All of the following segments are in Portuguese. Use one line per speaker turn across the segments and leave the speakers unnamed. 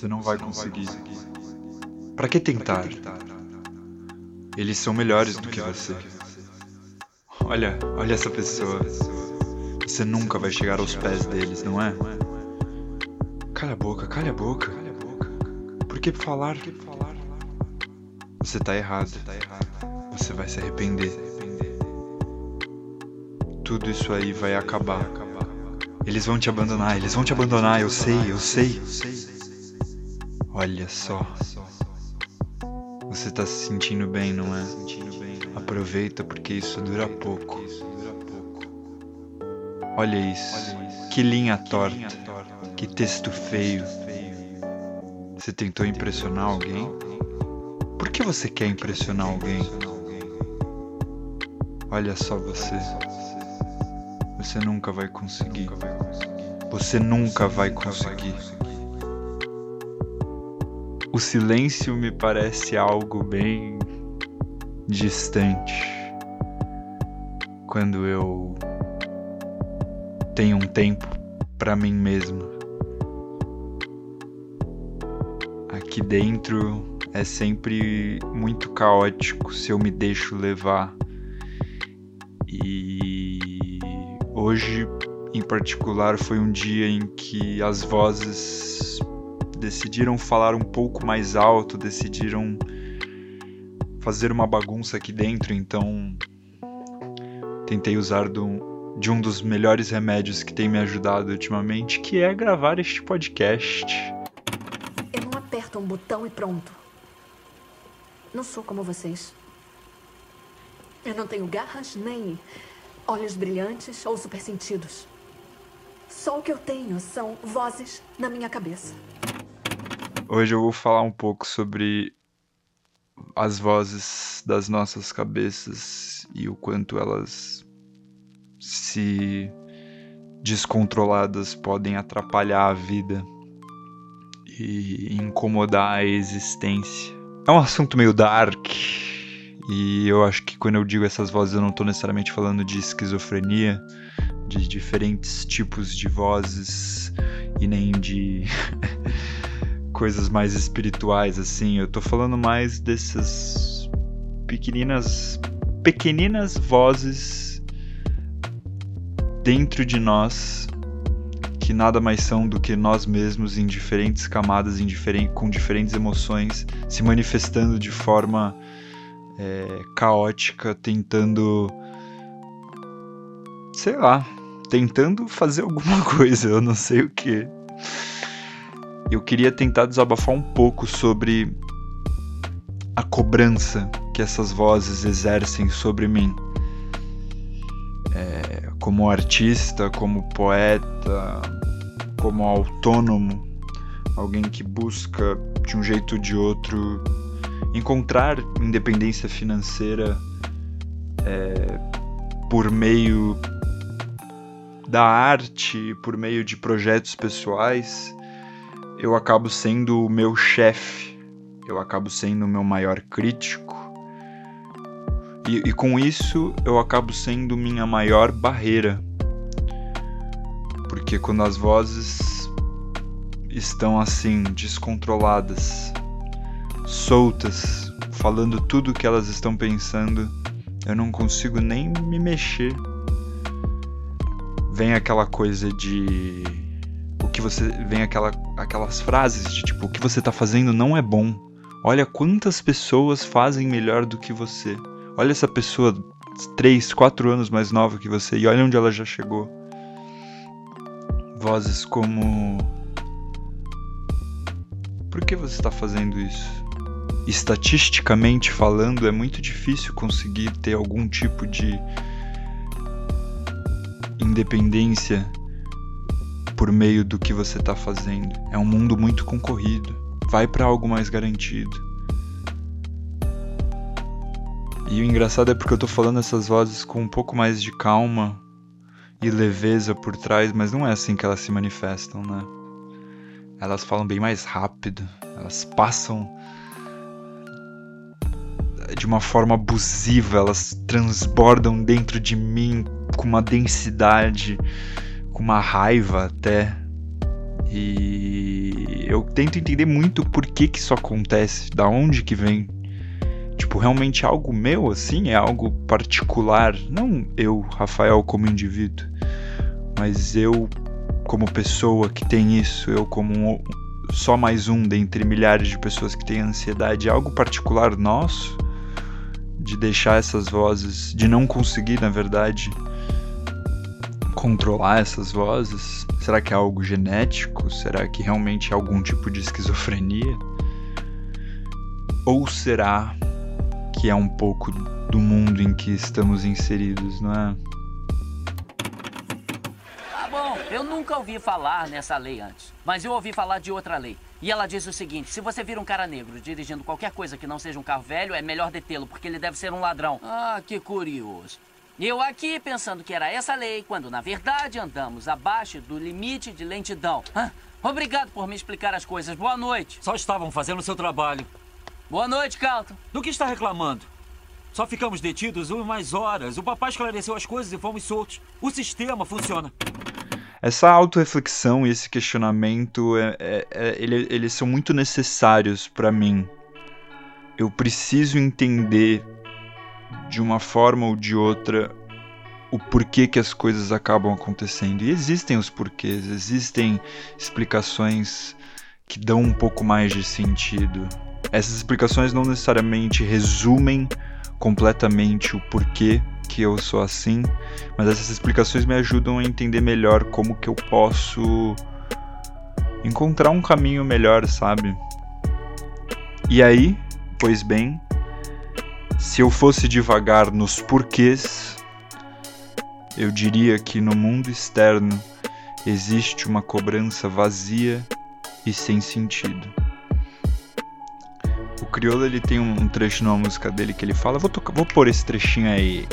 Você não vai conseguir. Para que tentar? Eles são melhores do que você. Olha, olha essa pessoa. Você nunca vai chegar aos pés deles, não é? Calha a boca, calha a boca. Por que falar? Você tá errado. Você vai se arrepender. Tudo isso aí vai acabar. Eles vão te abandonar, eles vão te abandonar, eu sei, eu sei. Olha só. Você tá se sentindo bem, não é? Aproveita porque isso dura pouco. Olha isso. Que linha torta. Que texto feio. Você tentou impressionar alguém? Por que você quer impressionar alguém? Olha só você. Você nunca vai conseguir. Você nunca vai conseguir. O silêncio me parece algo bem distante. Quando eu tenho um tempo para mim mesmo. Aqui dentro é sempre muito caótico se eu me deixo levar. E hoje, em particular, foi um dia em que as vozes decidiram falar um pouco mais alto, decidiram fazer uma bagunça aqui dentro, então tentei usar do, de um dos melhores remédios que tem me ajudado ultimamente, que é gravar este podcast.
Eu não aperto um botão e pronto. Não sou como vocês. Eu não tenho garras nem olhos brilhantes ou supersentidos. Só o que eu tenho são vozes na minha cabeça.
Hoje eu vou falar um pouco sobre as vozes das nossas cabeças e o quanto elas, se descontroladas, podem atrapalhar a vida e incomodar a existência. É um assunto meio dark. E eu acho que quando eu digo essas vozes, eu não estou necessariamente falando de esquizofrenia, de diferentes tipos de vozes e nem de coisas mais espirituais assim. Eu tô falando mais dessas pequeninas pequeninas vozes dentro de nós que nada mais são do que nós mesmos em diferentes camadas, em diferente, com diferentes emoções, se manifestando de forma é, caótica, tentando. sei lá, tentando fazer alguma coisa, eu não sei o que. Eu queria tentar desabafar um pouco sobre a cobrança que essas vozes exercem sobre mim. É, como artista, como poeta, como autônomo, alguém que busca de um jeito ou de outro encontrar independência financeira é, por meio da arte, por meio de projetos pessoais, eu acabo sendo o meu chefe, eu acabo sendo o meu maior crítico, e, e com isso eu acabo sendo minha maior barreira. Porque quando as vozes estão assim, descontroladas, soltas, falando tudo o que elas estão pensando, eu não consigo nem me mexer. Vem aquela coisa de o que você vem aquela aquelas frases de tipo o que você tá fazendo não é bom. Olha quantas pessoas fazem melhor do que você. Olha essa pessoa 3, 4 anos mais nova que você e olha onde ela já chegou. Vozes como Por que você está fazendo isso? Estatisticamente falando, é muito difícil conseguir ter algum tipo de independência por meio do que você está fazendo. É um mundo muito concorrido. Vai para algo mais garantido. E o engraçado é porque eu tô falando essas vozes com um pouco mais de calma e leveza por trás, mas não é assim que elas se manifestam, né? Elas falam bem mais rápido, elas passam de uma forma abusiva, elas transbordam dentro de mim com uma densidade, com uma raiva até. E eu tento entender muito por que que isso acontece, da onde que vem. Tipo, realmente algo meu, assim? É algo particular? Não eu, Rafael, como indivíduo, mas eu, como pessoa que tem isso, eu como um, só mais um dentre milhares de pessoas que têm ansiedade, é algo particular nosso? De deixar essas vozes, de não conseguir, na verdade, controlar essas vozes? Será que é algo genético? Será que realmente é algum tipo de esquizofrenia? Ou será que é um pouco do mundo em que estamos inseridos, não é?
Ah, bom, eu nunca ouvi falar nessa lei antes, mas eu ouvi falar de outra lei. E ela diz o seguinte: se você vir um cara negro dirigindo qualquer coisa que não seja um carro velho, é melhor detê-lo, porque ele deve ser um ladrão. Ah, que curioso. Eu aqui pensando que era essa lei, quando na verdade andamos abaixo do limite de lentidão. Ah, obrigado por me explicar as coisas. Boa noite.
Só estavam fazendo o seu trabalho.
Boa noite, Calton.
Do que está reclamando? Só ficamos detidos umas horas. O papai esclareceu as coisas e fomos soltos. O sistema funciona.
Essa autorreflexão e esse questionamento, é, é, é, ele, eles são muito necessários para mim. Eu preciso entender de uma forma ou de outra o porquê que as coisas acabam acontecendo. E existem os porquês, existem explicações que dão um pouco mais de sentido. Essas explicações não necessariamente resumem completamente o porquê que eu sou assim, mas essas explicações me ajudam a entender melhor como que eu posso encontrar um caminho melhor, sabe? E aí, pois bem, se eu fosse devagar nos porquês, eu diria que no mundo externo existe uma cobrança vazia e sem sentido. O Criolo ele tem um trecho numa música dele que ele fala, vou tocar, vou pôr esse trechinho aí.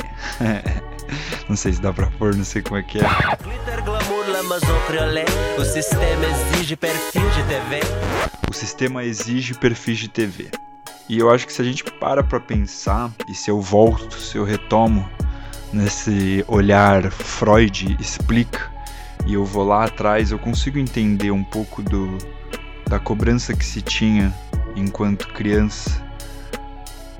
não sei se dá pra pôr, não sei como é que é. O sistema exige perfil de TV. O sistema exige perfis de TV. E eu acho que se a gente para para pensar, e se eu volto, se eu retomo nesse olhar Freud explica, e eu vou lá atrás, eu consigo entender um pouco do, da cobrança que se tinha enquanto criança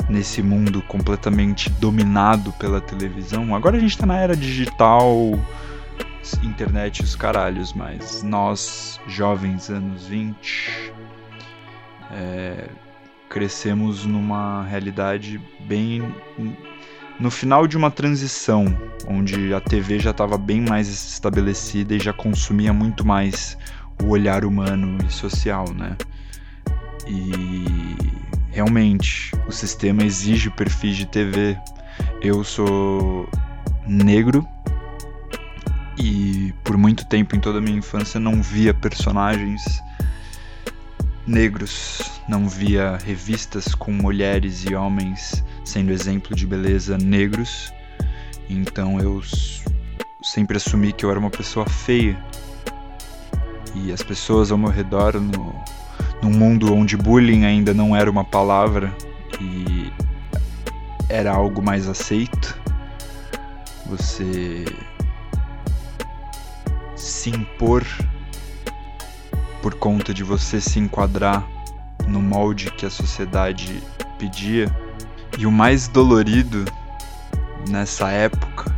nesse mundo completamente dominado pela televisão. Agora a gente tá na era digital, internet e os caralhos, mas nós, jovens anos 20, é, crescemos numa realidade bem no final de uma transição, onde a TV já estava bem mais estabelecida e já consumia muito mais o olhar humano e social, né? E realmente o sistema exige perfis de TV. Eu sou negro e por muito tempo em toda a minha infância não via personagens negros, não via revistas com mulheres e homens sendo exemplo de beleza negros, então eu sempre assumi que eu era uma pessoa feia. E as pessoas ao meu redor, no, num mundo onde bullying ainda não era uma palavra e era algo mais aceito, você se impor por conta de você se enquadrar no molde que a sociedade pedia. E o mais dolorido nessa época,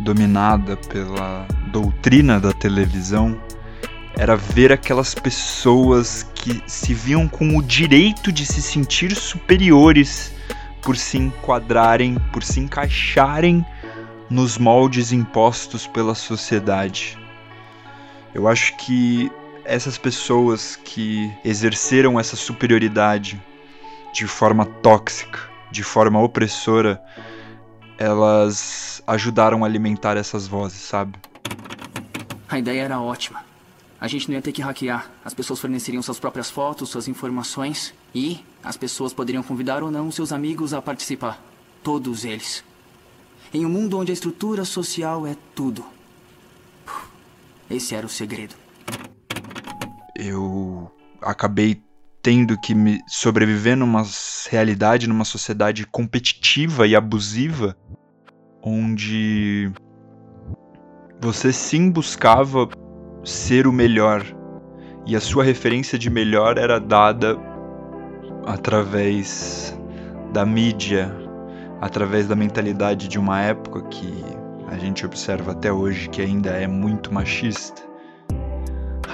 dominada pela doutrina da televisão, era ver aquelas pessoas que se viam com o direito de se sentir superiores por se enquadrarem, por se encaixarem nos moldes impostos pela sociedade. Eu acho que essas pessoas que exerceram essa superioridade de forma tóxica, de forma opressora, elas ajudaram a alimentar essas vozes, sabe?
A ideia era ótima. A gente não ia ter que hackear. As pessoas forneceriam suas próprias fotos, suas informações e as pessoas poderiam convidar ou não seus amigos a participar. Todos eles. Em um mundo onde a estrutura social é tudo. Esse era o segredo
eu acabei tendo que me sobreviver numa realidade, numa sociedade competitiva e abusiva, onde você sim buscava ser o melhor e a sua referência de melhor era dada através da mídia, através da mentalidade de uma época que a gente observa até hoje que ainda é muito machista,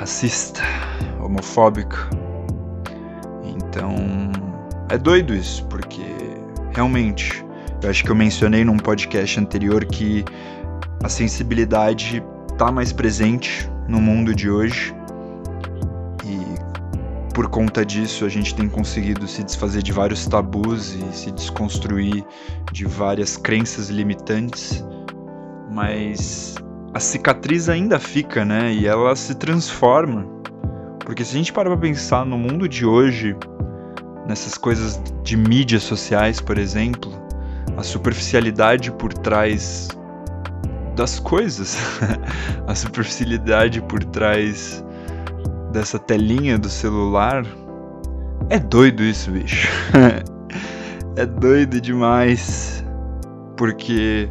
racista, homofóbico. Então, é doido isso, porque realmente, eu acho que eu mencionei num podcast anterior que a sensibilidade está mais presente no mundo de hoje por conta disso, a gente tem conseguido se desfazer de vários tabus e se desconstruir de várias crenças limitantes, mas a cicatriz ainda fica, né? E ela se transforma. Porque se a gente parar pra pensar no mundo de hoje, nessas coisas de mídias sociais, por exemplo, a superficialidade por trás das coisas, a superficialidade por trás dessa telinha do celular. É doido isso, bicho. é doido demais. Porque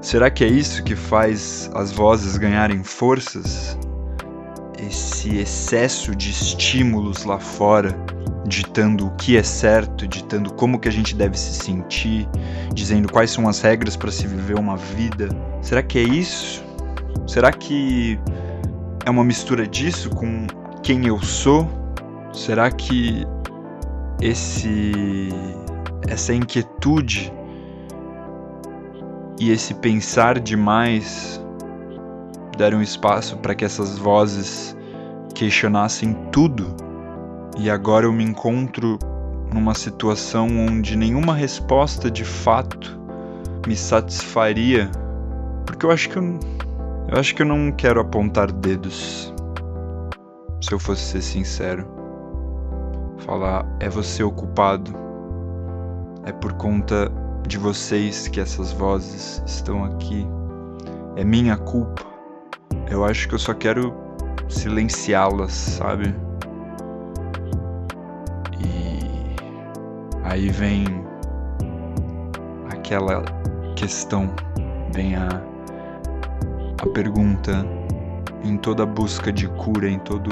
será que é isso que faz as vozes ganharem forças? Esse excesso de estímulos lá fora, ditando o que é certo, ditando como que a gente deve se sentir, dizendo quais são as regras para se viver uma vida. Será que é isso? Será que é uma mistura disso com quem eu sou? Será que esse essa inquietude e esse pensar demais deram espaço para que essas vozes questionassem tudo? E agora eu me encontro numa situação onde nenhuma resposta de fato me satisfaria, porque eu acho que eu, eu acho que eu não quero apontar dedos se eu fosse ser sincero. Falar é você o culpado. É por conta de vocês que essas vozes estão aqui. É minha culpa. Eu acho que eu só quero silenciá-las, sabe? E aí vem aquela questão, vem a, a pergunta em toda busca de cura, em todo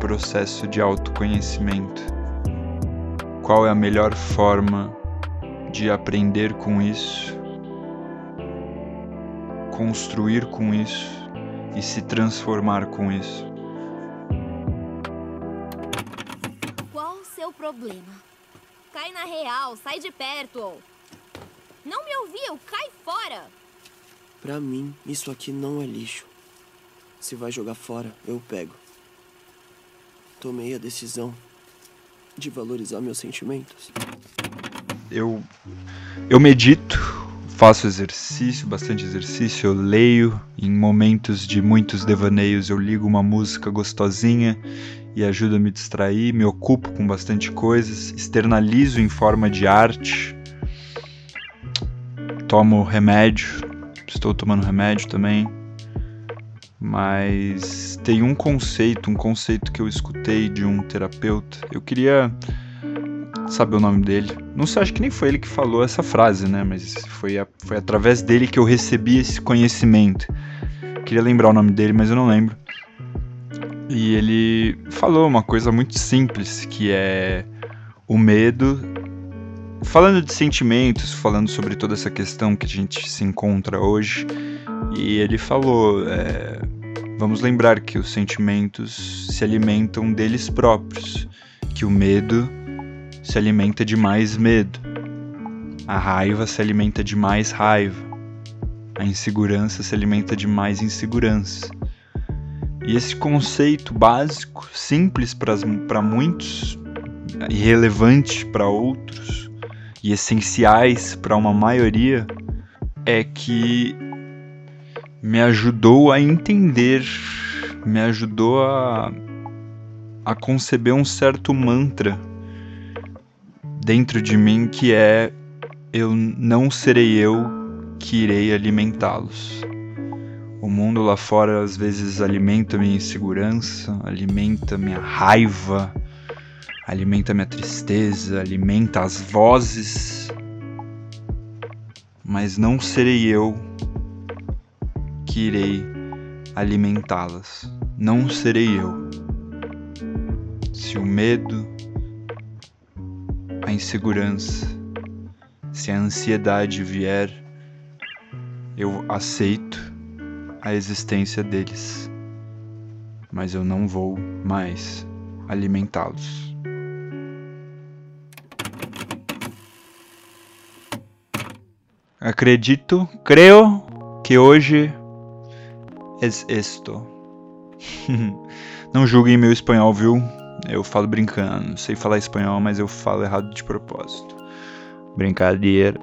processo de autoconhecimento. Qual é a melhor forma de aprender com isso, construir com isso e se transformar com isso?
Qual o seu problema? Cai na real, sai de perto. Não me ouviu, cai fora.
Pra mim, isso aqui não é lixo. Se vai jogar fora, eu pego. Tomei a decisão de valorizar meus sentimentos.
Eu eu medito, faço exercício, bastante exercício, eu leio, em momentos de muitos devaneios eu ligo uma música gostosinha e ajuda a me distrair, me ocupo com bastante coisas, externalizo em forma de arte. Tomo remédio, estou tomando remédio também. Mas tem um conceito, um conceito que eu escutei de um terapeuta. Eu queria saber o nome dele. Não sei, acho que nem foi ele que falou essa frase, né? Mas foi, a, foi através dele que eu recebi esse conhecimento. Queria lembrar o nome dele, mas eu não lembro. E ele falou uma coisa muito simples, que é o medo. Falando de sentimentos, falando sobre toda essa questão que a gente se encontra hoje, e ele falou: é, vamos lembrar que os sentimentos se alimentam deles próprios, que o medo se alimenta de mais medo, a raiva se alimenta de mais raiva, a insegurança se alimenta de mais insegurança. E esse conceito básico, simples para muitos, irrelevante para outros e essenciais para uma maioria, é que me ajudou a entender, me ajudou a, a conceber um certo mantra dentro de mim que é eu não serei eu que irei alimentá-los. O mundo lá fora às vezes alimenta minha insegurança, alimenta minha raiva, alimenta minha tristeza, alimenta as vozes, mas não serei eu que irei alimentá-las. Não serei eu. se o medo, a insegurança, se a ansiedade vier, eu aceito a existência deles, mas eu não vou mais alimentá-los. Acredito, creio que hoje é esto. Não julguem meu espanhol, viu? Eu falo brincando. Sei falar espanhol, mas eu falo errado de propósito. Brincadeira.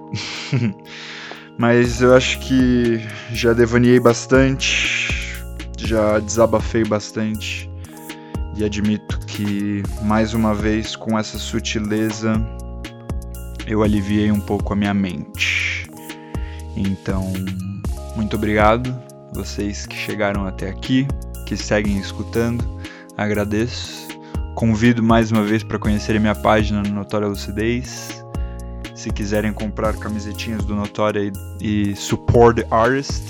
mas eu acho que já devaneei bastante. Já desabafei bastante. E admito que, mais uma vez, com essa sutileza, eu aliviei um pouco a minha mente. Então, muito obrigado, vocês que chegaram até aqui, que seguem escutando, agradeço. Convido mais uma vez para conhecerem minha página no Notória Lucidez. Se quiserem comprar camisetinhas do Notória e, e support the artist,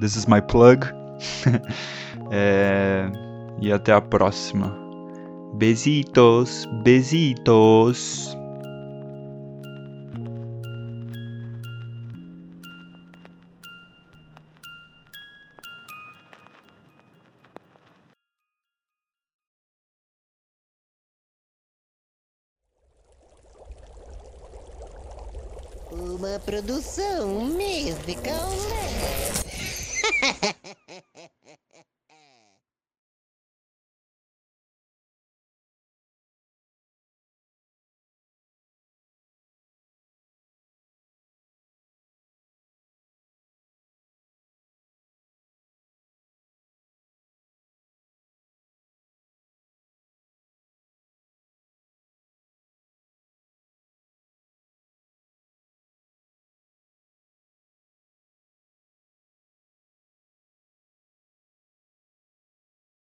this is my plug. é, e até a próxima. Besitos, besitos.
Produção musical.